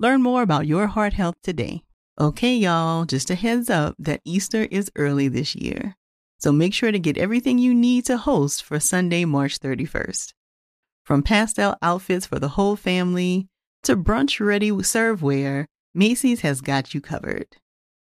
Learn more about your heart health today. Okay, y'all, just a heads up that Easter is early this year. So make sure to get everything you need to host for Sunday, March 31st. From pastel outfits for the whole family to brunch ready serveware, Macy's has got you covered.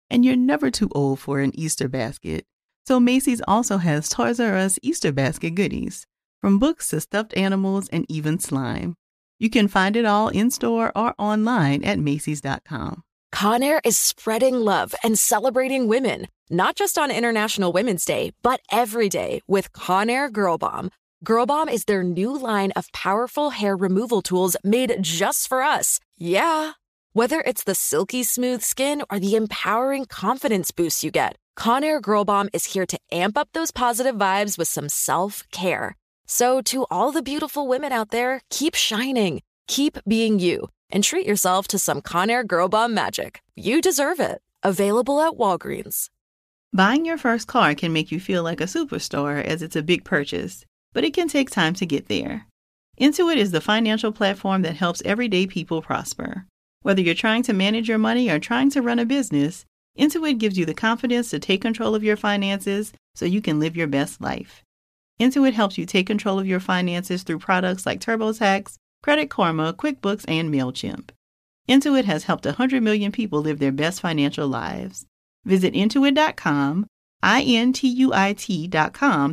And you're never too old for an Easter basket. So Macy's also has Toys R Us Easter basket goodies, from books to stuffed animals and even slime. You can find it all in store or online at Macy's.com. Conair is spreading love and celebrating women, not just on International Women's Day, but every day with Conair Girl Bomb. Girl Bomb is their new line of powerful hair removal tools made just for us. Yeah. Whether it's the silky smooth skin or the empowering confidence boost you get, Conair Girl Bomb is here to amp up those positive vibes with some self care. So, to all the beautiful women out there, keep shining, keep being you, and treat yourself to some Conair Girl Bomb magic. You deserve it. Available at Walgreens. Buying your first car can make you feel like a superstar as it's a big purchase, but it can take time to get there. Intuit is the financial platform that helps everyday people prosper. Whether you're trying to manage your money or trying to run a business, Intuit gives you the confidence to take control of your finances so you can live your best life. Intuit helps you take control of your finances through products like TurboTax, Credit Karma, QuickBooks, and MailChimp. Intuit has helped 100 million people live their best financial lives. Visit intuit.com, I-N-T-U-I-T.com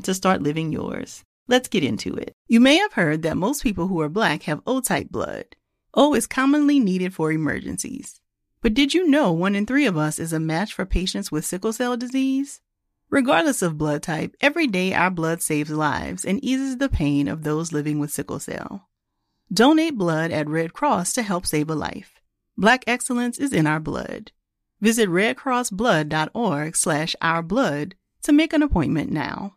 to start living yours. Let's get into it. You may have heard that most people who are black have O-type blood. O is commonly needed for emergencies. But did you know one in three of us is a match for patients with sickle cell disease? Regardless of blood type, every day our blood saves lives and eases the pain of those living with sickle cell. Donate blood at Red Cross to help save a life. Black excellence is in our blood. Visit redcrossblood.org slash ourblood to make an appointment now.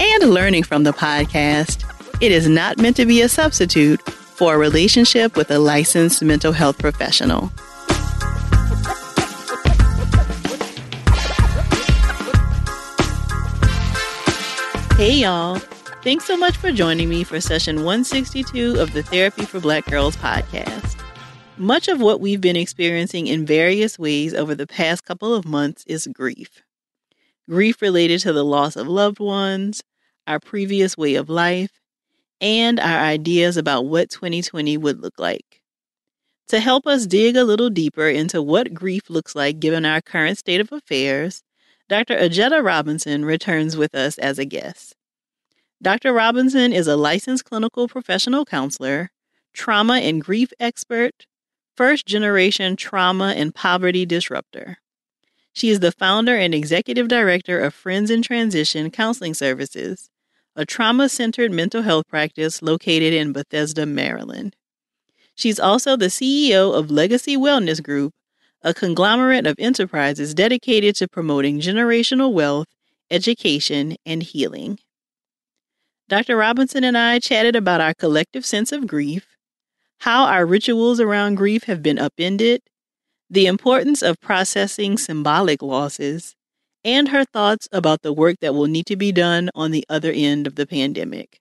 and learning from the podcast, it is not meant to be a substitute for a relationship with a licensed mental health professional. Hey, y'all. Thanks so much for joining me for session 162 of the Therapy for Black Girls podcast. Much of what we've been experiencing in various ways over the past couple of months is grief. Grief related to the loss of loved ones, our previous way of life, and our ideas about what 2020 would look like. To help us dig a little deeper into what grief looks like given our current state of affairs, Dr. Ajita Robinson returns with us as a guest. Dr. Robinson is a licensed clinical professional counselor, trauma and grief expert, first generation trauma and poverty disruptor. She is the founder and executive director of Friends in Transition Counseling Services, a trauma centered mental health practice located in Bethesda, Maryland. She's also the CEO of Legacy Wellness Group, a conglomerate of enterprises dedicated to promoting generational wealth, education, and healing. Dr. Robinson and I chatted about our collective sense of grief, how our rituals around grief have been upended, the importance of processing symbolic losses, and her thoughts about the work that will need to be done on the other end of the pandemic.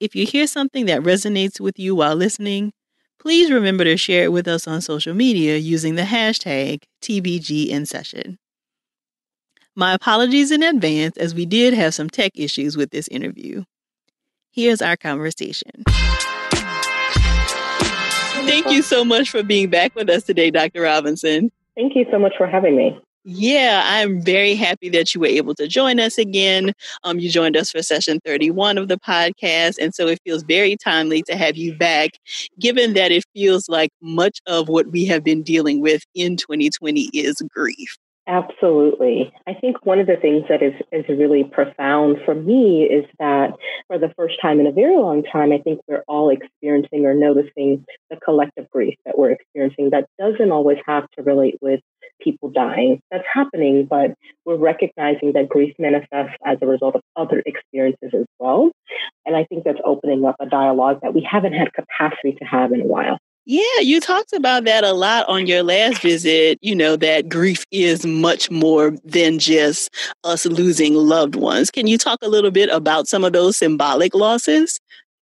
If you hear something that resonates with you while listening, please remember to share it with us on social media using the hashtag TBGInSession. My apologies in advance as we did have some tech issues with this interview. Here's our conversation. Thank you so much for being back with us today, Dr. Robinson. Thank you so much for having me. Yeah, I'm very happy that you were able to join us again. Um, you joined us for session 31 of the podcast. And so it feels very timely to have you back, given that it feels like much of what we have been dealing with in 2020 is grief. Absolutely. I think one of the things that is, is really profound for me is that for the first time in a very long time, I think we're all experiencing or noticing the collective grief that we're experiencing that doesn't always have to relate with people dying. That's happening, but we're recognizing that grief manifests as a result of other experiences as well. And I think that's opening up a dialogue that we haven't had capacity to have in a while. Yeah, you talked about that a lot on your last visit, you know, that grief is much more than just us losing loved ones. Can you talk a little bit about some of those symbolic losses?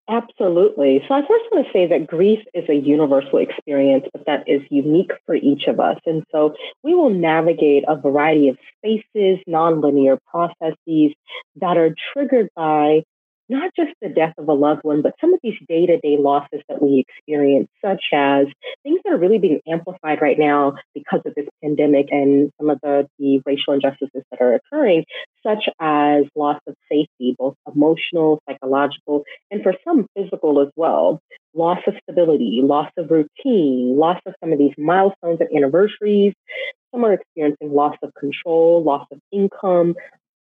Absolutely. So I first want to say that grief is a universal experience, but that is unique for each of us. And so we will navigate a variety of spaces, nonlinear processes that are triggered by not just the death of a loved one, but some of these day to day losses that we experience, such as things that are really being amplified right now because of this pandemic and some of the, the racial injustices that are occurring, such as loss of safety, both emotional, psychological, and for some physical as well. Loss of stability, loss of routine, loss of some of these milestones and anniversaries. Some are experiencing loss of control, loss of income,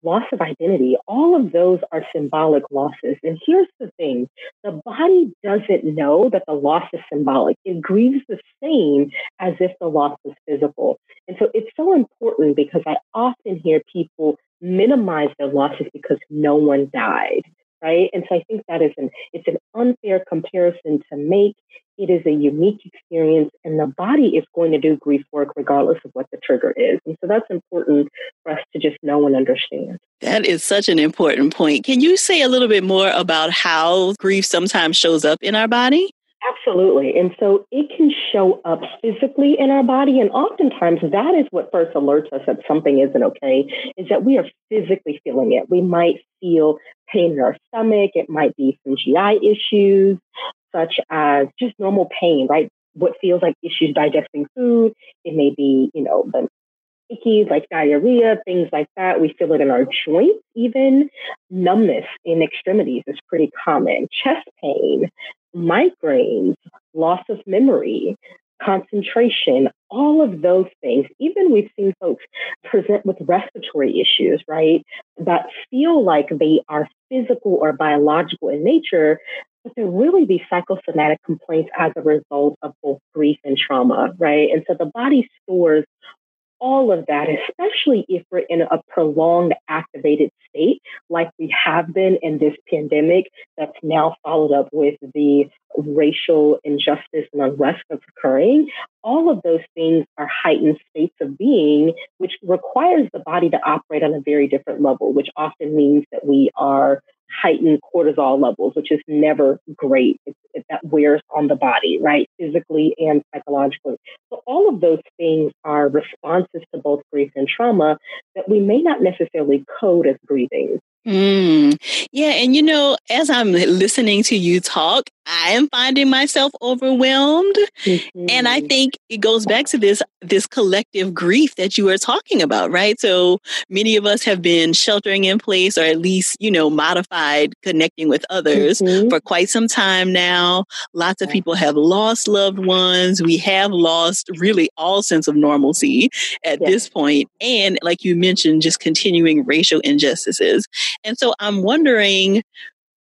loss of identity, all of those are symbolic losses. And here's the thing the body doesn't know that the loss is symbolic. It grieves the same as if the loss was physical. And so it's so important because I often hear people minimize their losses because no one died right? And so I think that is an it's an unfair comparison to make. It is a unique experience, and the body is going to do grief work regardless of what the trigger is. And so that's important for us to just know and understand. That is such an important point. Can you say a little bit more about how grief sometimes shows up in our body? Absolutely. And so it can show up physically in our body. And oftentimes that is what first alerts us that something isn't okay, is that we are physically feeling it. We might feel pain in our stomach. It might be some GI issues, such as just normal pain, right? What feels like issues digesting food. It may be, you know, the icky, like diarrhea, things like that. We feel it in our joints, even numbness in extremities is pretty common. Chest pain, migraines, loss of memory, concentration, all of those things. Even we've seen folks present with respiratory issues, right, that feel like they are physical or biological in nature, but they're really these psychosomatic complaints as a result of both grief and trauma, right? And so the body stores all of that, especially if we're in a prolonged activated state, like we have been in this pandemic that's now followed up with the racial injustice and unrest that's occurring, all of those things are heightened states of being, which requires the body to operate on a very different level, which often means that we are heightened cortisol levels, which is never great. It, it, that wears on the body, right? Physically and psychologically. So all of those things are responses to both grief and trauma that we may not necessarily code as grieving. Mm. Yeah, and you know, as I'm listening to you talk, I am finding myself overwhelmed. Mm-hmm. And I mm-hmm. think it goes back to this this collective grief that you are talking about, right? So many of us have been sheltering in place or at least, you know, modified connecting with others mm-hmm. for quite some time now. Lots of people have lost loved ones. We have lost really all sense of normalcy at yes. this point. And like you mentioned, just continuing racial injustices. And so I'm wondering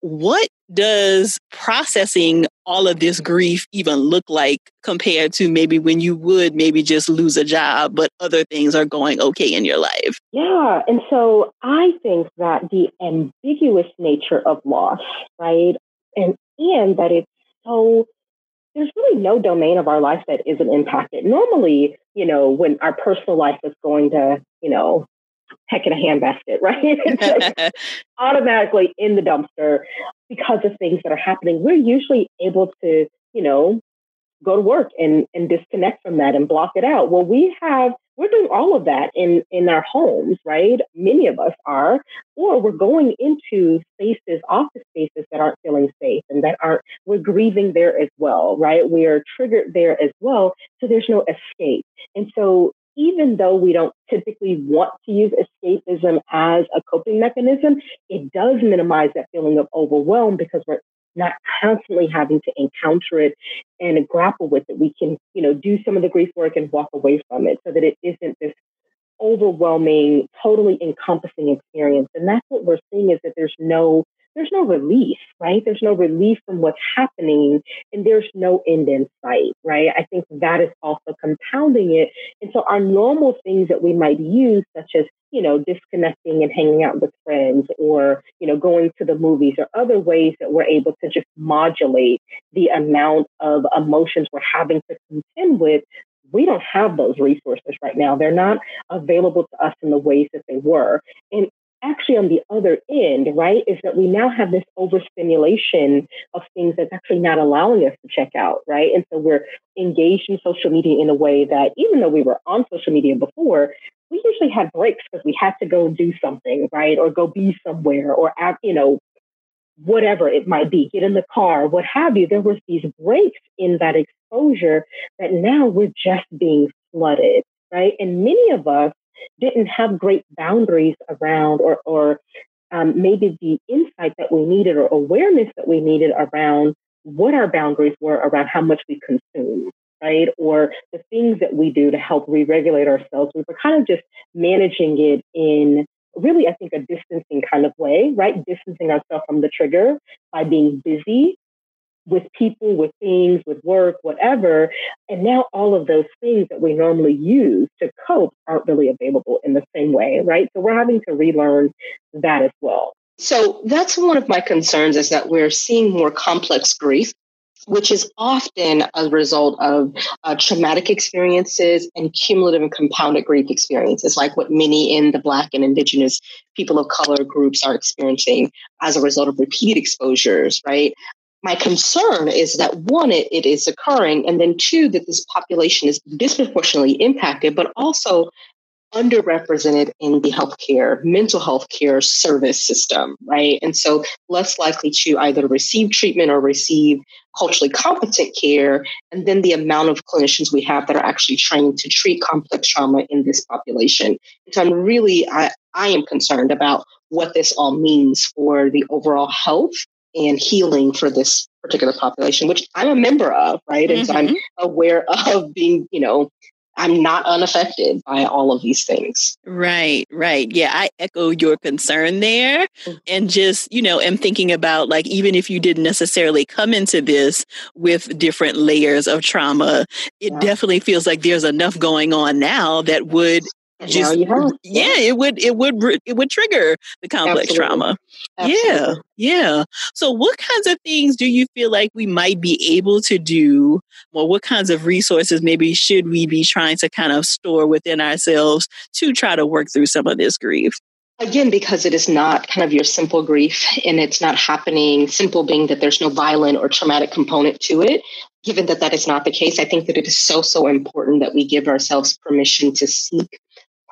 what does processing all of this grief even look like compared to maybe when you would maybe just lose a job, but other things are going okay in your life? Yeah. And so I think that the ambiguous nature of loss, right? And, and that it's so, there's really no domain of our life that isn't impacted. Normally, you know, when our personal life is going to, you know, heck in a handbasket, right? automatically in the dumpster because of things that are happening. We're usually able to, you know, go to work and, and disconnect from that and block it out. Well, we have we're doing all of that in, in our homes, right? Many of us are, or we're going into spaces, office spaces that aren't feeling safe and that aren't, we're grieving there as well, right? We are triggered there as well. So there's no escape. And so even though we don't typically want to use escapism as a coping mechanism, it does minimize that feeling of overwhelm because we're not constantly having to encounter it and grapple with it. We can, you know, do some of the grief work and walk away from it so that it isn't this overwhelming, totally encompassing experience. And that's what we're seeing is that there's no there's no relief, right? There's no relief from what's happening and there's no end in sight, right? I think that is also compounding it. And so our normal things that we might use, such as, you know, disconnecting and hanging out with friends or, you know, going to the movies or other ways that we're able to just modulate the amount of emotions we're having to contend with we don't have those resources right now. They're not available to us in the ways that they were. And actually on the other end, right, is that we now have this overstimulation of things that's actually not allowing us to check out, right? And so we're engaged in social media in a way that even though we were on social media before, we usually had breaks because we had to go do something, right? Or go be somewhere or, you know, whatever it might be, get in the car, what have you. There was these breaks in that exposure that now we're just being flooded, right? And many of us didn't have great boundaries around or, or um, maybe the insight that we needed or awareness that we needed around what our boundaries were around how much we consume, right? Or the things that we do to help re regulate ourselves. We were kind of just managing it in really, I think, a distancing kind of way, right? Distancing ourselves from the trigger by being busy with people, with things, with work, whatever. And now all of those things that we normally use to cope aren't really available in the same way, right? So we're having to relearn that as well. So that's one of my concerns is that we're seeing more complex grief which is often a result of uh, traumatic experiences and cumulative and compounded grief experiences, like what many in the Black and Indigenous people of color groups are experiencing as a result of repeated exposures, right? My concern is that one, it, it is occurring, and then two, that this population is disproportionately impacted, but also underrepresented in the healthcare, mental health care service system, right? And so less likely to either receive treatment or receive culturally competent care. And then the amount of clinicians we have that are actually trained to treat complex trauma in this population. And so I'm really, I, I am concerned about what this all means for the overall health and healing for this particular population, which I'm a member of, right? Mm-hmm. And so I'm mm-hmm. aware of being, you know, I'm not unaffected by all of these things. Right, right. Yeah, I echo your concern there. Mm-hmm. And just, you know, am thinking about like, even if you didn't necessarily come into this with different layers of trauma, it yeah. definitely feels like there's enough going on now that would just yeah it would it would it would trigger the complex Absolutely. trauma Absolutely. yeah yeah so what kinds of things do you feel like we might be able to do or what kinds of resources maybe should we be trying to kind of store within ourselves to try to work through some of this grief Again, because it is not kind of your simple grief and it's not happening, simple being that there's no violent or traumatic component to it. Given that that is not the case, I think that it is so, so important that we give ourselves permission to seek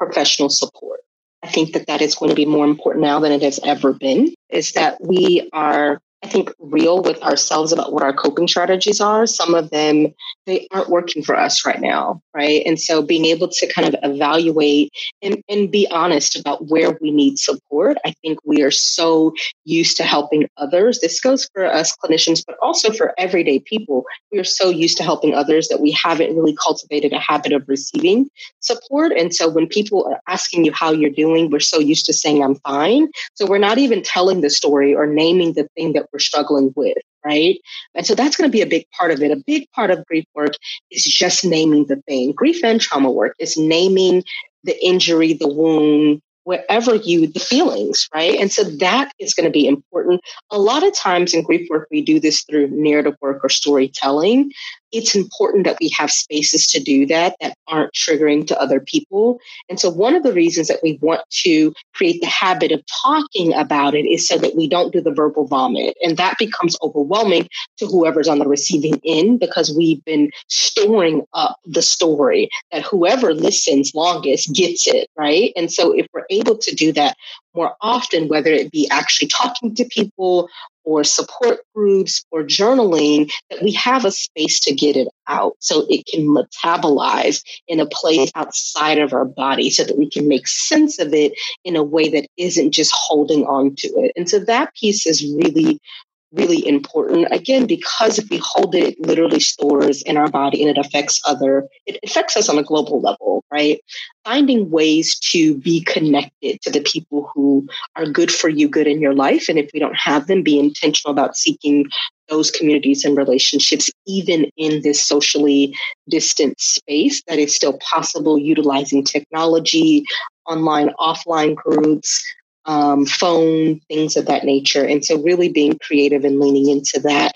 professional support. I think that that is going to be more important now than it has ever been, is that we are I think, real with ourselves about what our coping strategies are. Some of them, they aren't working for us right now, right? And so being able to kind of evaluate and, and be honest about where we need support. I think we are so used to helping others. This goes for us clinicians, but also for everyday people. We are so used to helping others that we haven't really cultivated a habit of receiving support. And so when people are asking you how you're doing, we're so used to saying, I'm fine. So we're not even telling the story or naming the thing that we're struggling with, right? And so that's going to be a big part of it. A big part of grief work is just naming the thing. Grief and trauma work is naming the injury, the wound, wherever you the feelings right and so that is going to be important a lot of times in grief work we do this through narrative work or storytelling it's important that we have spaces to do that that aren't triggering to other people. And so, one of the reasons that we want to create the habit of talking about it is so that we don't do the verbal vomit. And that becomes overwhelming to whoever's on the receiving end because we've been storing up the story that whoever listens longest gets it, right? And so, if we're able to do that more often, whether it be actually talking to people or support groups or journaling, that we have a space to get it out so it can metabolize in a place outside of our body so that we can make sense of it in a way that isn't just holding on to it. And so that piece is really, really important. Again, because if we hold it, it literally stores in our body and it affects other, it affects us on a global level, right? Finding ways to be connected to the people who are good for you, good in your life. And if we don't have them, be intentional about seeking those communities and relationships, even in this socially distant space, that is still possible utilizing technology, online, offline groups, um, phone, things of that nature. And so, really being creative and leaning into that.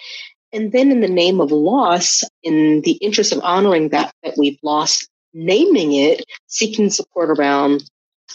And then, in the name of loss, in the interest of honoring that that we've lost, naming it, seeking support around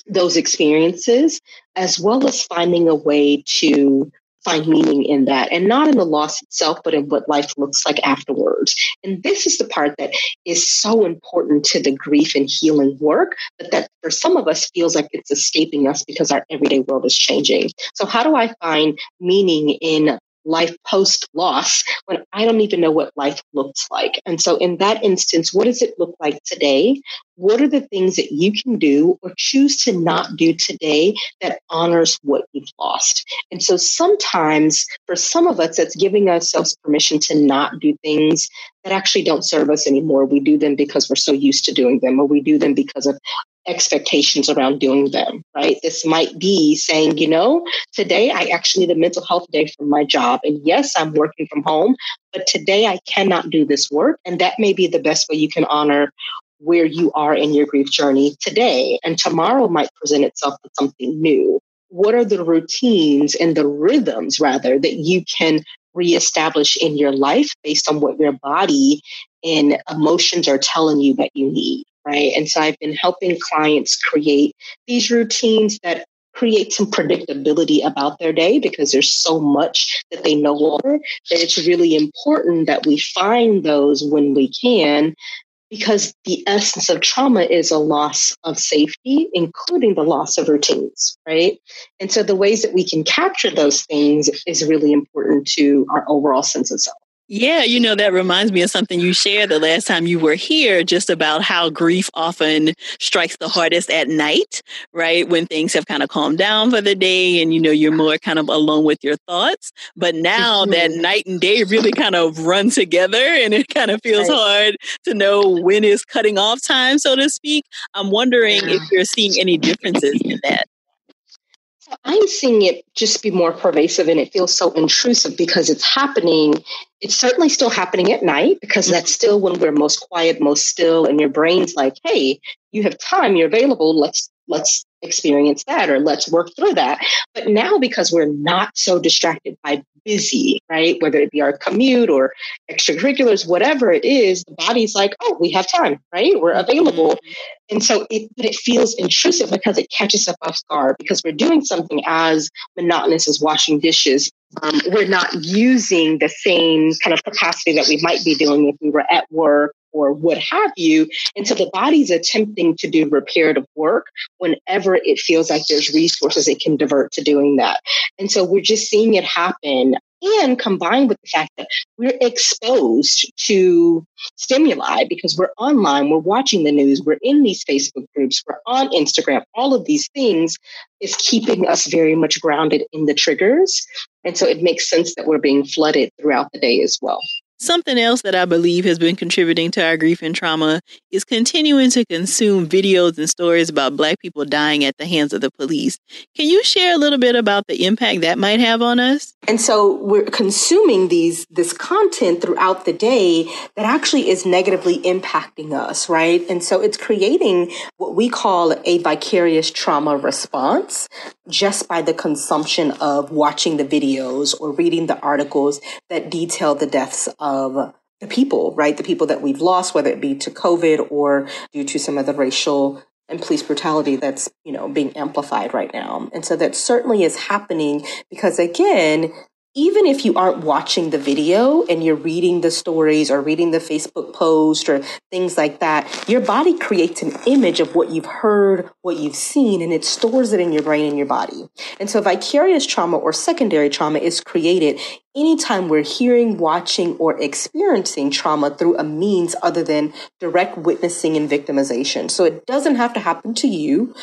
those experiences, as well as finding a way to find meaning in that and not in the loss itself, but in what life looks like afterwards. And this is the part that is so important to the grief and healing work, but that for some of us feels like it's escaping us because our everyday world is changing. So, how do I find meaning in life post loss when I don't even know what life looks like. And so, in that instance, what does it look like today? What are the things that you can do or choose to not do today that honors what you've lost? And so, sometimes for some of us, that's giving ourselves permission to not do things that actually don't serve us anymore. We do them because we're so used to doing them, or we do them because of expectations around doing them, right? This might be saying, you know, today I actually need a mental health day from my job. And yes, I'm working from home, but today I cannot do this work. And that may be the best way you can honor where you are in your grief journey today. And tomorrow might present itself with something new. What are the routines and the rhythms, rather, that you can reestablish in your life based on what your body and emotions are telling you that you need? Right? And so I've been helping clients create these routines that create some predictability about their day because there's so much that they know longer that it's really important that we find those when we can because the essence of trauma is a loss of safety, including the loss of routines, right? And so the ways that we can capture those things is really important to our overall sense of self. Yeah, you know, that reminds me of something you shared the last time you were here, just about how grief often strikes the hardest at night, right? When things have kind of calmed down for the day and, you know, you're more kind of alone with your thoughts. But now that night and day really kind of run together and it kind of feels hard to know when is cutting off time, so to speak. I'm wondering if you're seeing any differences in that. I'm seeing it just be more pervasive and it feels so intrusive because it's happening. It's certainly still happening at night because that's mm-hmm. still when we're most quiet, most still, and your brain's like, hey, you have time, you're available, let's let's experience that or let's work through that. But now, because we're not so distracted by busy, right? Whether it be our commute or extracurriculars, whatever it is, the body's like, oh, we have time, right? We're available. Mm-hmm. And so it, but it feels intrusive because it catches us off guard because we're doing something as monotonous as washing dishes. Um, we're not using the same kind of capacity that we might be doing if we were at work or what have you. And so the body's attempting to do reparative work whenever it feels like there's resources it can divert to doing that. And so we're just seeing it happen and combined with the fact that we're exposed to stimuli because we're online, we're watching the news, we're in these Facebook groups, we're on Instagram, all of these things is keeping us very much grounded in the triggers. And so it makes sense that we're being flooded throughout the day as well. Something else that I believe has been contributing to our grief and trauma is continuing to consume videos and stories about Black people dying at the hands of the police. Can you share a little bit about the impact that might have on us? And so we're consuming these this content throughout the day that actually is negatively impacting us, right? And so it's creating what we call a vicarious trauma response just by the consumption of watching the videos or reading the articles that detail the deaths of the people, right? The people that we've lost, whether it be to COVID or due to some of the racial and police brutality that's, you know, being amplified right now. And so that certainly is happening because again, even if you aren't watching the video and you're reading the stories or reading the Facebook post or things like that, your body creates an image of what you've heard, what you've seen, and it stores it in your brain and your body. And so vicarious trauma or secondary trauma is created anytime we're hearing, watching, or experiencing trauma through a means other than direct witnessing and victimization. So it doesn't have to happen to you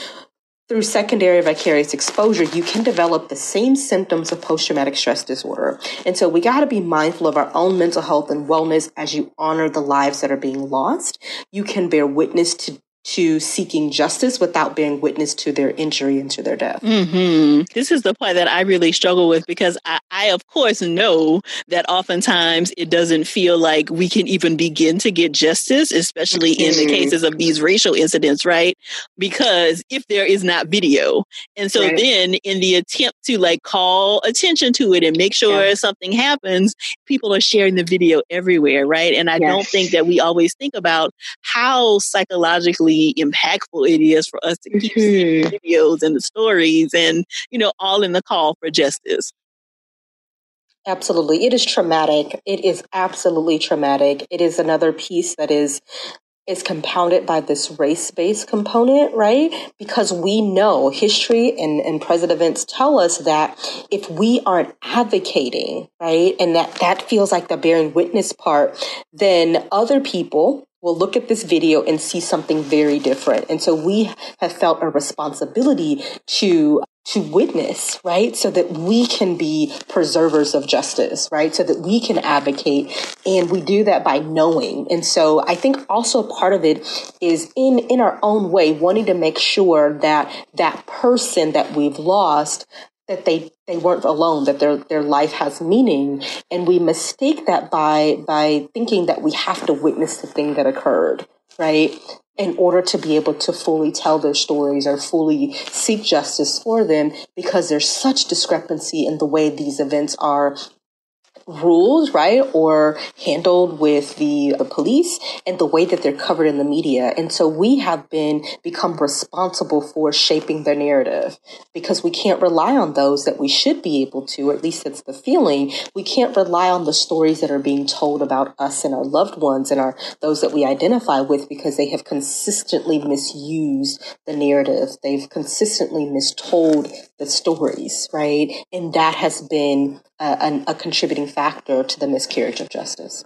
through secondary vicarious exposure, you can develop the same symptoms of post traumatic stress disorder. And so we got to be mindful of our own mental health and wellness as you honor the lives that are being lost. You can bear witness to to seeking justice without being witness to their injury and to their death. Mm-hmm. This is the part that I really struggle with because I, I, of course, know that oftentimes it doesn't feel like we can even begin to get justice, especially in the mm-hmm. cases of these racial incidents, right? Because if there is not video. And so right. then, in the attempt to like call attention to it and make sure yeah. something happens, people are sharing the video everywhere, right? And I yes. don't think that we always think about how psychologically impactful it is for us to keep mm-hmm. seeing videos and the stories and, you know, all in the call for justice. Absolutely. It is traumatic. It is absolutely traumatic. It is another piece that is is compounded by this race-based component, right? Because we know history and, and present events tell us that if we aren't advocating, right, and that that feels like the bearing witness part, then other people will look at this video and see something very different. And so we have felt a responsibility to to witness, right? So that we can be preservers of justice, right? So that we can advocate and we do that by knowing. And so I think also part of it is in in our own way wanting to make sure that that person that we've lost that they they weren't alone that their their life has meaning. And we mistake that by by thinking that we have to witness the thing that occurred right? In order to be able to fully tell their stories or fully seek justice for them because there's such discrepancy in the way these events are rules, right, or handled with the, the police and the way that they're covered in the media. And so we have been become responsible for shaping their narrative because we can't rely on those that we should be able to, at least it's the feeling. We can't rely on the stories that are being told about us and our loved ones and our those that we identify with because they have consistently misused the narrative. They've consistently mistold the stories, right? And that has been a, a contributing factor to the miscarriage of justice.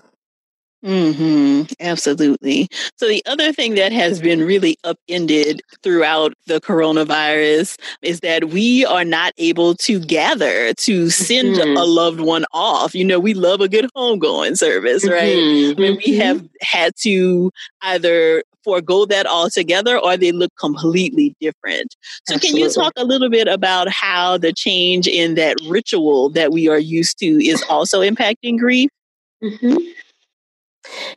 Hmm. Absolutely. So the other thing that has been really upended throughout the coronavirus is that we are not able to gather to send mm-hmm. a loved one off. You know, we love a good homegoing service, right? Mm-hmm. We have mm-hmm. had to either forego that altogether or they look completely different. So, Absolutely. can you talk a little bit about how the change in that ritual that we are used to is also impacting grief? Mm-hmm.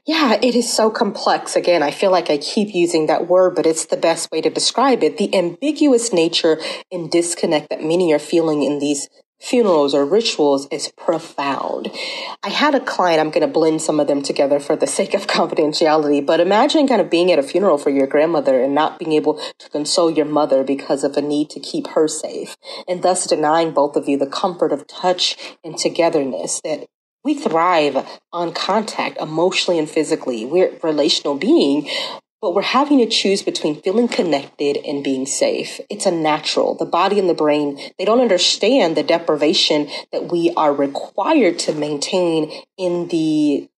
Yeah, it is so complex. Again, I feel like I keep using that word, but it's the best way to describe it. The ambiguous nature and disconnect that many are feeling in these funerals or rituals is profound. I had a client, I'm going to blend some of them together for the sake of confidentiality, but imagine kind of being at a funeral for your grandmother and not being able to console your mother because of a need to keep her safe, and thus denying both of you the comfort of touch and togetherness that we thrive on contact emotionally and physically. We're relational being, but we're having to choose between feeling connected and being safe. It's a natural. The body and the brain, they don't understand the deprivation that we are required to maintain in the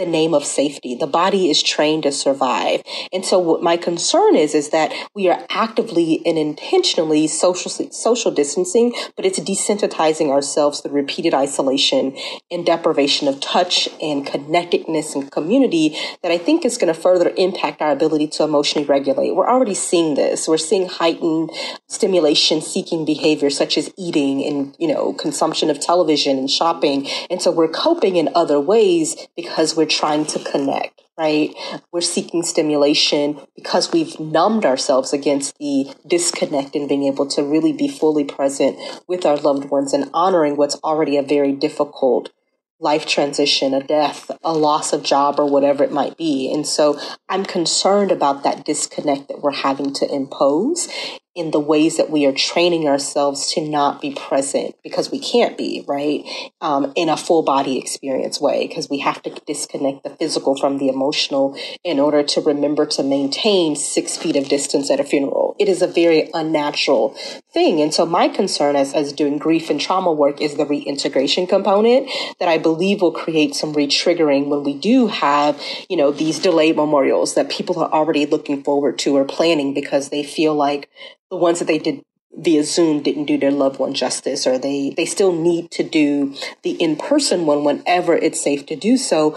the name of safety. The body is trained to survive. And so what my concern is, is that we are actively and intentionally social, social distancing, but it's desensitizing ourselves through repeated isolation and deprivation of touch and connectedness and community that I think is going to further impact our ability to emotionally regulate. We're already seeing this. We're seeing heightened stimulation seeking behavior such as eating and, you know, consumption of television and shopping. And so we're coping in other ways because we're trying to connect, right? We're seeking stimulation because we've numbed ourselves against the disconnect and being able to really be fully present with our loved ones and honoring what's already a very difficult life transition, a death, a loss of job, or whatever it might be. And so I'm concerned about that disconnect that we're having to impose in the ways that we are training ourselves to not be present because we can't be, right? Um, in a full body experience way, because we have to disconnect the physical from the emotional in order to remember to maintain six feet of distance at a funeral. It is a very unnatural thing. And so my concern as, as doing grief and trauma work is the reintegration component that I believe will create some retriggering when we do have, you know, these delayed memorials that people are already looking forward to or planning because they feel like the ones that they did via Zoom didn't do their loved one justice, or they, they still need to do the in person one whenever it's safe to do so.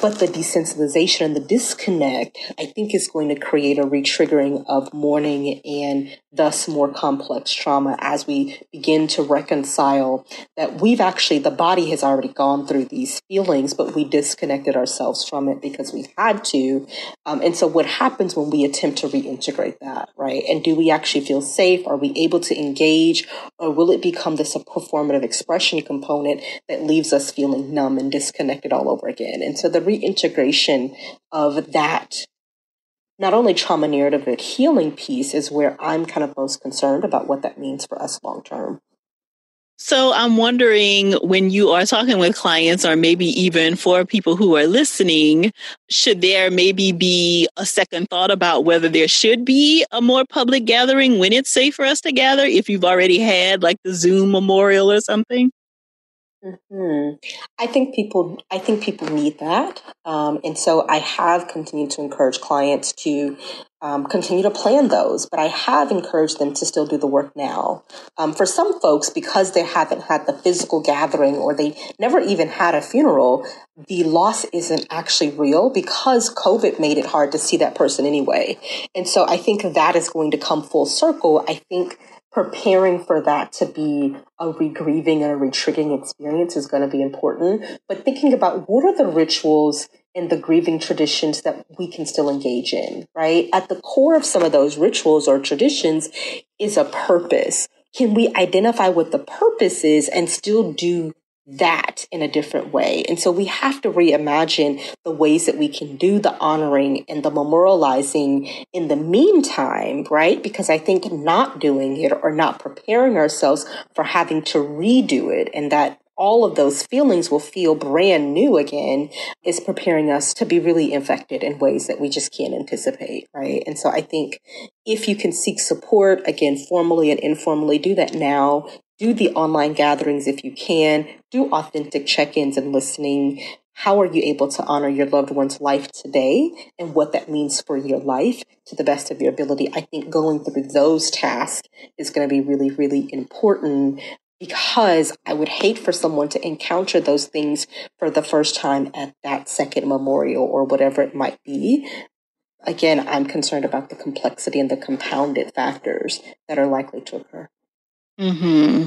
But the desensitization and the disconnect, I think, is going to create a retriggering of mourning and thus more complex trauma as we begin to reconcile that we've actually, the body has already gone through these feelings, but we disconnected ourselves from it because we've had to. Um, and so, what happens when we attempt to reintegrate that, right? And do we actually feel safe? Are we able to engage? Or will it become this performative expression component that leaves us feeling numb and disconnected all over again? And so, the reintegration of that not only trauma narrative but healing piece is where I'm kind of most concerned about what that means for us long term. So I'm wondering when you are talking with clients, or maybe even for people who are listening, should there maybe be a second thought about whether there should be a more public gathering when it's safe for us to gather if you've already had like the Zoom memorial or something? Mm-hmm. I think people. I think people need that, um, and so I have continued to encourage clients to um, continue to plan those. But I have encouraged them to still do the work now. Um, for some folks, because they haven't had the physical gathering or they never even had a funeral, the loss isn't actually real because COVID made it hard to see that person anyway. And so I think that is going to come full circle. I think preparing for that to be a regrieving and a retriggering experience is going to be important. But thinking about what are the rituals and the grieving traditions that we can still engage in, right? At the core of some of those rituals or traditions is a purpose. Can we identify what the purpose is and still do that in a different way. And so we have to reimagine the ways that we can do the honoring and the memorializing in the meantime, right? Because I think not doing it or not preparing ourselves for having to redo it and that all of those feelings will feel brand new again is preparing us to be really infected in ways that we just can't anticipate, right? And so I think if you can seek support, again, formally and informally, do that now do the online gatherings if you can, do authentic check ins and listening. How are you able to honor your loved one's life today and what that means for your life to the best of your ability? I think going through those tasks is going to be really, really important because I would hate for someone to encounter those things for the first time at that second memorial or whatever it might be. Again, I'm concerned about the complexity and the compounded factors that are likely to occur. Mm-hmm.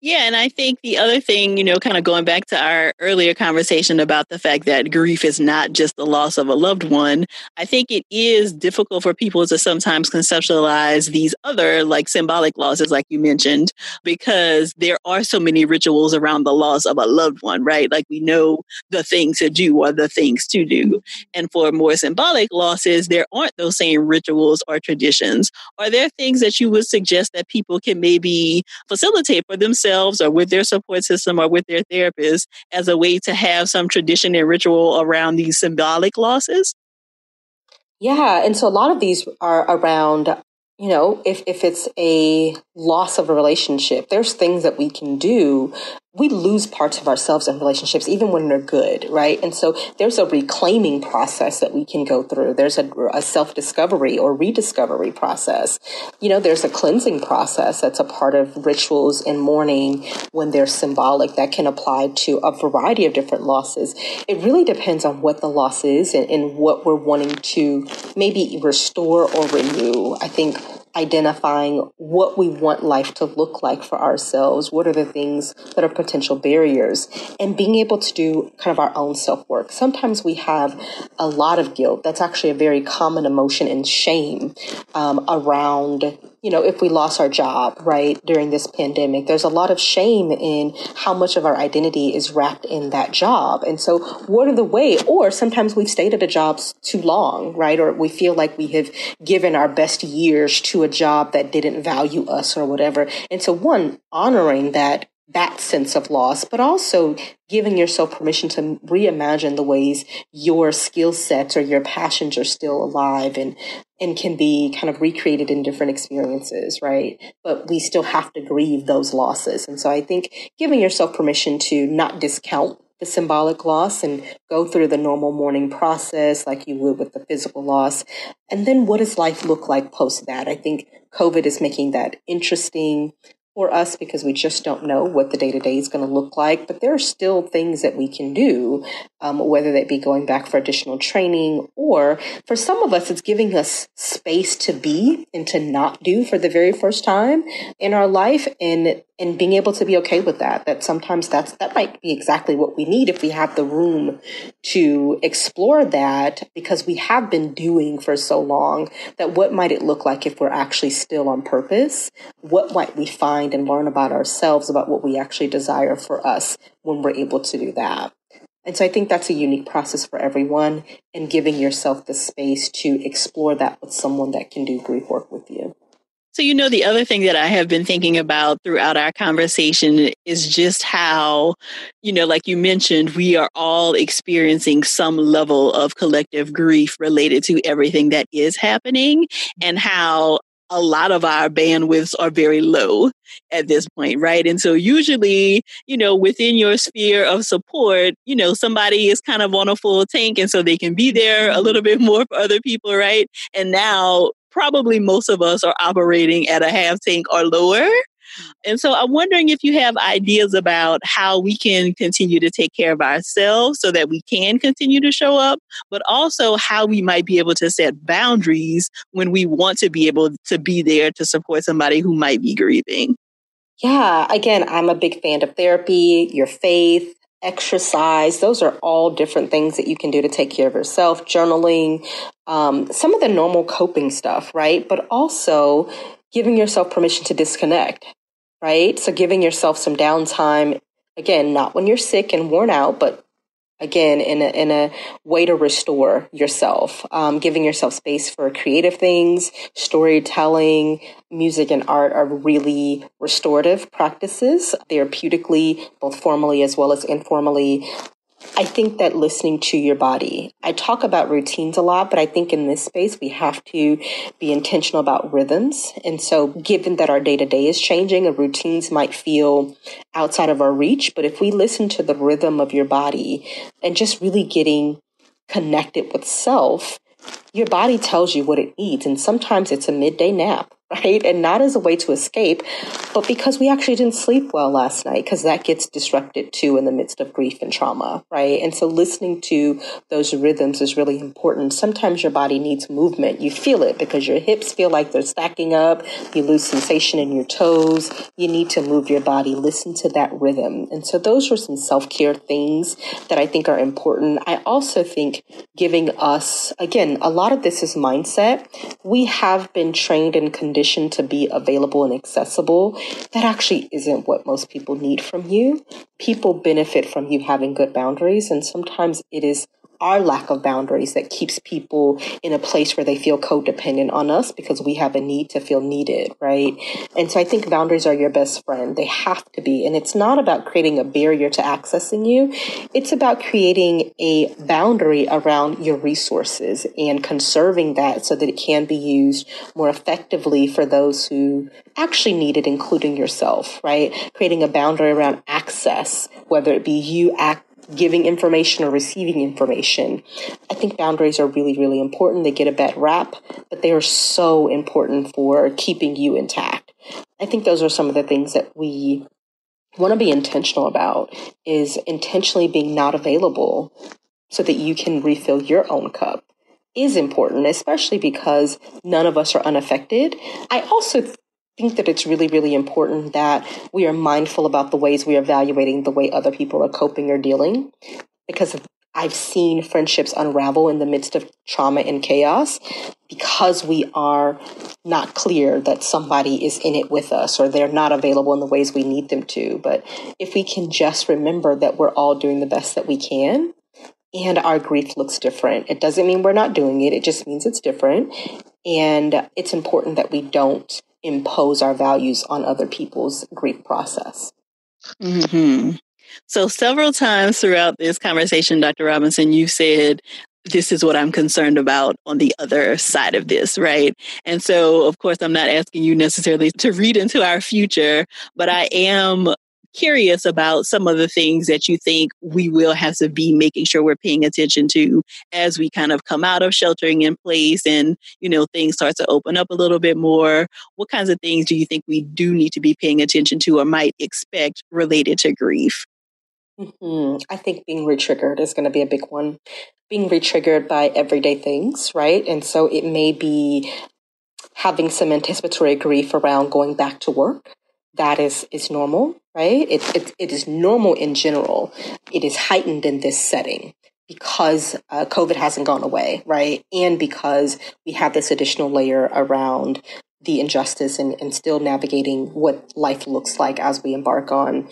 Yeah, and I think the other thing, you know, kind of going back to our earlier conversation about the fact that grief is not just the loss of a loved one, I think it is difficult for people to sometimes conceptualize these other like symbolic losses, like you mentioned, because there are so many rituals around the loss of a loved one, right? Like we know the things to do or the things to do. And for more symbolic losses, there aren't those same rituals or traditions. Are there things that you would suggest that people can maybe facilitate for themselves or with their support system or with their therapist as a way to have some tradition and ritual around these symbolic losses? Yeah, and so a lot of these are around you know, if, if it's a loss of a relationship, there's things that we can do we lose parts of ourselves in relationships, even when they're good, right? And so there's a reclaiming process that we can go through. There's a, a self discovery or rediscovery process. You know, there's a cleansing process that's a part of rituals and mourning when they're symbolic that can apply to a variety of different losses. It really depends on what the loss is and, and what we're wanting to maybe restore or renew. I think identifying what we want life to look like for ourselves. What are the things that are potential barriers? And being able to do kind of our own self work. Sometimes we have a lot of guilt. That's actually a very common emotion and shame um, around you know, if we lost our job, right, during this pandemic, there's a lot of shame in how much of our identity is wrapped in that job. And so, what are the way, or sometimes we've stayed at a job too long, right, or we feel like we have given our best years to a job that didn't value us or whatever. And so, one, honoring that that sense of loss, but also giving yourself permission to reimagine the ways your skill sets or your passions are still alive and and can be kind of recreated in different experiences, right? But we still have to grieve those losses. And so I think giving yourself permission to not discount the symbolic loss and go through the normal mourning process like you would with the physical loss. And then what does life look like post that? I think COVID is making that interesting for us because we just don't know what the day to day is going to look like. But there are still things that we can do, um, whether that be going back for additional training or for some of us, it's giving us space to be and to not do for the very first time in our life. And and being able to be okay with that that sometimes that's that might be exactly what we need if we have the room to explore that because we have been doing for so long that what might it look like if we're actually still on purpose what might we find and learn about ourselves about what we actually desire for us when we're able to do that and so I think that's a unique process for everyone and giving yourself the space to explore that with someone that can do grief work with you. So, you know, the other thing that I have been thinking about throughout our conversation is just how, you know, like you mentioned, we are all experiencing some level of collective grief related to everything that is happening and how a lot of our bandwidths are very low at this point, right? And so usually, you know, within your sphere of support, you know, somebody is kind of on a full tank and so they can be there a little bit more for other people, right? And now probably most of us are operating at a half tank or lower. And so I'm wondering if you have ideas about how we can continue to take care of ourselves so that we can continue to show up, but also how we might be able to set boundaries when we want to be able to be there to support somebody who might be grieving. Yeah, again, I'm a big fan of therapy, your faith, exercise. Those are all different things that you can do to take care of yourself. Journaling, um, some of the normal coping stuff, right? But also giving yourself permission to disconnect, right? So giving yourself some downtime. Again, not when you're sick and worn out, but again in a, in a way to restore yourself um, giving yourself space for creative things. Storytelling music and art are really restorative practices therapeutically both formally as well as informally I think that listening to your body, I talk about routines a lot, but I think in this space, we have to be intentional about rhythms. And so, given that our day to day is changing, and routines might feel outside of our reach, but if we listen to the rhythm of your body and just really getting connected with self, your body tells you what it needs. And sometimes it's a midday nap right? And not as a way to escape, but because we actually didn't sleep well last night, because that gets disrupted too in the midst of grief and trauma, right? And so listening to those rhythms is really important. Sometimes your body needs movement. You feel it because your hips feel like they're stacking up. You lose sensation in your toes. You need to move your body. Listen to that rhythm. And so those are some self care things that I think are important. I also think giving us, again, a lot of this is mindset. We have been trained and conditioned to be available and accessible, that actually isn't what most people need from you. People benefit from you having good boundaries, and sometimes it is our lack of boundaries that keeps people in a place where they feel codependent on us because we have a need to feel needed, right? And so I think boundaries are your best friend. They have to be. And it's not about creating a barrier to accessing you. It's about creating a boundary around your resources and conserving that so that it can be used more effectively for those who actually need it, including yourself, right? Creating a boundary around access, whether it be you act giving information or receiving information. I think boundaries are really, really important. They get a bad rap, but they are so important for keeping you intact. I think those are some of the things that we want to be intentional about is intentionally being not available so that you can refill your own cup is important, especially because none of us are unaffected. I also think that it's really, really important that we are mindful about the ways we are evaluating the way other people are coping or dealing. Because I've seen friendships unravel in the midst of trauma and chaos because we are not clear that somebody is in it with us or they're not available in the ways we need them to. But if we can just remember that we're all doing the best that we can and our grief looks different, it doesn't mean we're not doing it, it just means it's different. And it's important that we don't impose our values on other people's grief process. Mm-hmm. So, several times throughout this conversation, Dr. Robinson, you said, this is what I'm concerned about on the other side of this, right? And so, of course, I'm not asking you necessarily to read into our future, but I am curious about some of the things that you think we will have to be making sure we're paying attention to as we kind of come out of sheltering in place and you know things start to open up a little bit more what kinds of things do you think we do need to be paying attention to or might expect related to grief Mm-hmm. I think being retriggered is going to be a big one. Being retriggered by everyday things, right? And so it may be having some anticipatory grief around going back to work. That is is normal, right? It, it, it is normal in general. It is heightened in this setting because uh, COVID hasn't gone away, right? And because we have this additional layer around the injustice and, and still navigating what life looks like as we embark on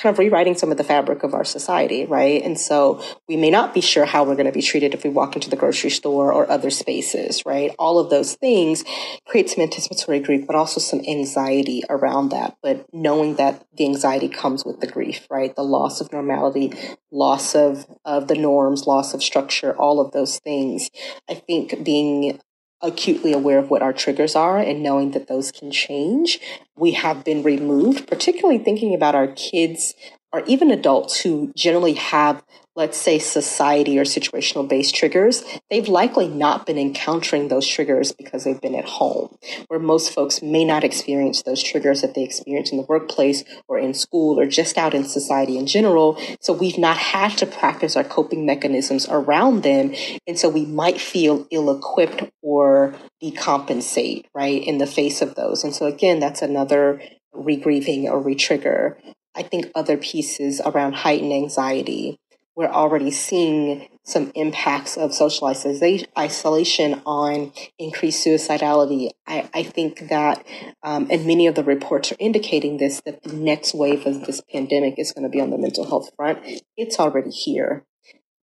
kind of rewriting some of the fabric of our society, right? And so we may not be sure how we're going to be treated if we walk into the grocery store or other spaces, right? All of those things create some anticipatory grief, but also some anxiety around that. But knowing that the anxiety comes with the grief, right? The loss of normality, loss of, of the norms, loss of structure, all of those things. I think being acutely aware of what our triggers are and knowing that those can change. We have been removed, particularly thinking about our kids or even adults who generally have let's say society or situational based triggers, they've likely not been encountering those triggers because they've been at home, where most folks may not experience those triggers that they experience in the workplace or in school or just out in society in general. So we've not had to practice our coping mechanisms around them. And so we might feel ill equipped or decompensate, right, in the face of those. And so again, that's another regrieving or retrigger. I think other pieces around heightened anxiety we're already seeing some impacts of social isolation on increased suicidality. I, I think that, um, and many of the reports are indicating this, that the next wave of this pandemic is going to be on the mental health front. It's already here.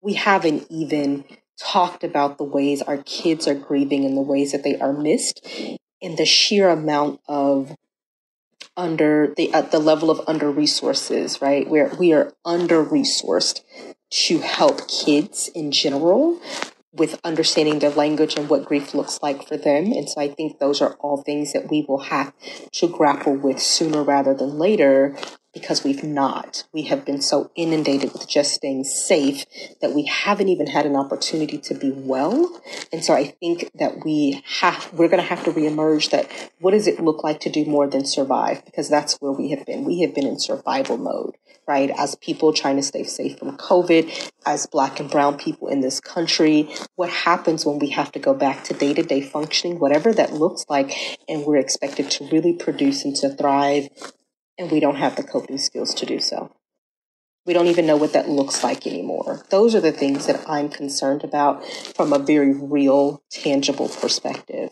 We haven't even talked about the ways our kids are grieving and the ways that they are missed and the sheer amount of under the at the level of under resources right where we are under resourced to help kids in general with understanding their language and what grief looks like for them. And so I think those are all things that we will have to grapple with sooner rather than later because we've not. We have been so inundated with just staying safe that we haven't even had an opportunity to be well. And so I think that we have, we're going to have to reemerge that what does it look like to do more than survive? Because that's where we have been. We have been in survival mode right? As people trying to stay safe from COVID, as Black and Brown people in this country, what happens when we have to go back to day to day functioning, whatever that looks like, and we're expected to really produce and to thrive, and we don't have the coping skills to do so. We don't even know what that looks like anymore. Those are the things that I'm concerned about from a very real, tangible perspective.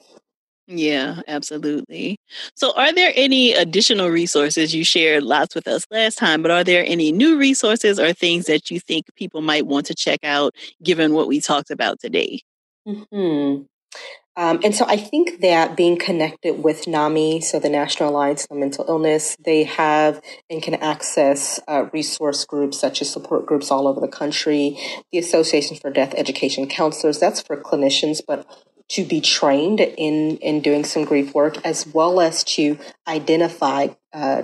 Yeah, absolutely. So, are there any additional resources you shared lots with us last time, but are there any new resources or things that you think people might want to check out given what we talked about today? Hmm. Um, and so I think that being connected with NAMI, so the National Alliance on Mental Illness, they have and can access uh, resource groups such as support groups all over the country. The Association for Death Education Counselors, that's for clinicians, but to be trained in in doing some grief work as well as to identify uh,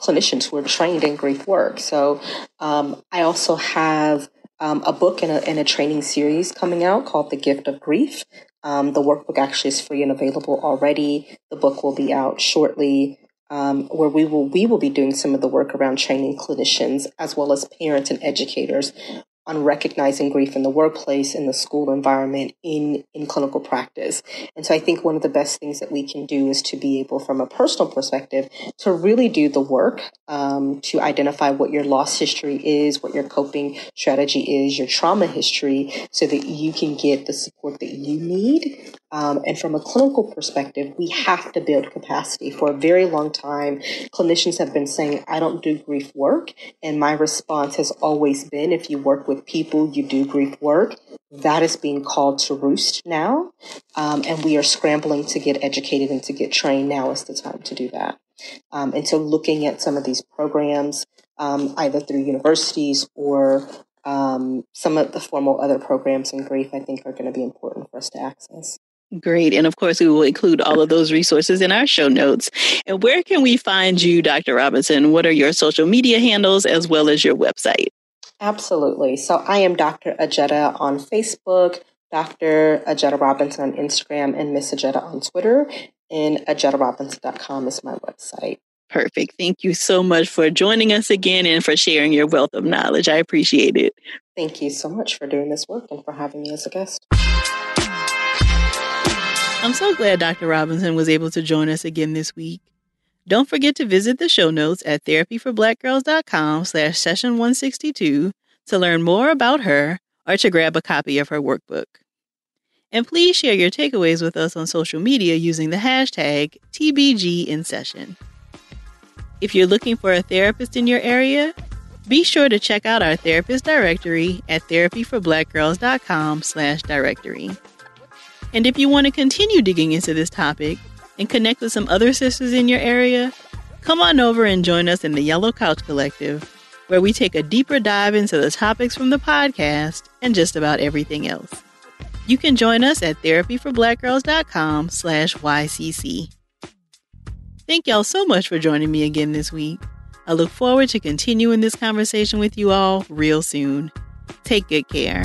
clinicians who are trained in grief work so um, i also have um, a book and a, and a, training series coming out called the gift of grief um, the workbook actually is free and available already. The book will be out shortly um, where we will we will be doing some of the work around training clinicians as well as parents and educators on recognizing grief in the workplace, in the school environment, in, in clinical practice. And so I think one of the best things that we can do is to be able, from a personal perspective, to really do the work um, to identify what your loss history is, what your coping strategy is, your trauma history, so that you can get the support that you need. Um, and from a clinical perspective, we have to build capacity. For a very long time, clinicians have been saying, I don't do grief work. And my response has always been if you work with people, you do grief work. That is being called to roost now. Um, and we are scrambling to get educated and to get trained. Now is the time to do that. Um, and so looking at some of these programs, um, either through universities or um, some of the formal other programs in grief, I think are going to be important for us to access. Great. And of course, we will include all of those resources in our show notes. And where can we find you, Dr. Robinson? What are your social media handles as well as your website? Absolutely. So I am Dr. Ajita on Facebook, Dr. Ajita Robinson on Instagram, and Miss Ajita on Twitter. And ajitarobinson.com is my website. Perfect. Thank you so much for joining us again and for sharing your wealth of knowledge. I appreciate it. Thank you so much for doing this work and for having me as a guest. I'm so glad Dr. Robinson was able to join us again this week. Don't forget to visit the show notes at therapyforblackgirls.com slash session 162 to learn more about her or to grab a copy of her workbook. And please share your takeaways with us on social media using the hashtag TBGInSession. If you're looking for a therapist in your area, be sure to check out our therapist directory at therapyforblackgirls.com slash directory. And if you want to continue digging into this topic and connect with some other sisters in your area, come on over and join us in the Yellow Couch Collective, where we take a deeper dive into the topics from the podcast and just about everything else. You can join us at therapyforblackgirls.com slash YCC. Thank y'all so much for joining me again this week. I look forward to continuing this conversation with you all real soon. Take good care.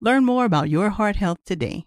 Learn more about your heart health today.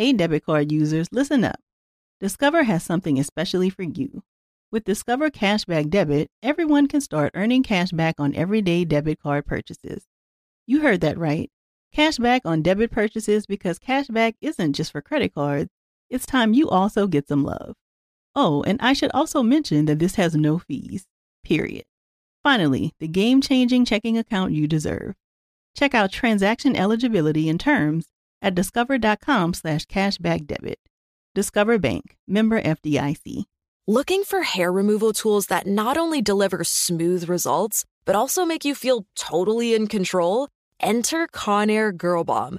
Hey, debit card users, listen up. Discover has something especially for you. With Discover Cashback Debit, everyone can start earning cash back on everyday debit card purchases. You heard that right. Cashback on debit purchases because cashback isn't just for credit cards. It's time you also get some love. Oh, and I should also mention that this has no fees. Period. Finally, the game changing checking account you deserve. Check out transaction eligibility and terms at discover.com slash cashback debit. Discover Bank, member FDIC. Looking for hair removal tools that not only deliver smooth results, but also make you feel totally in control? Enter Conair Girl Bomb.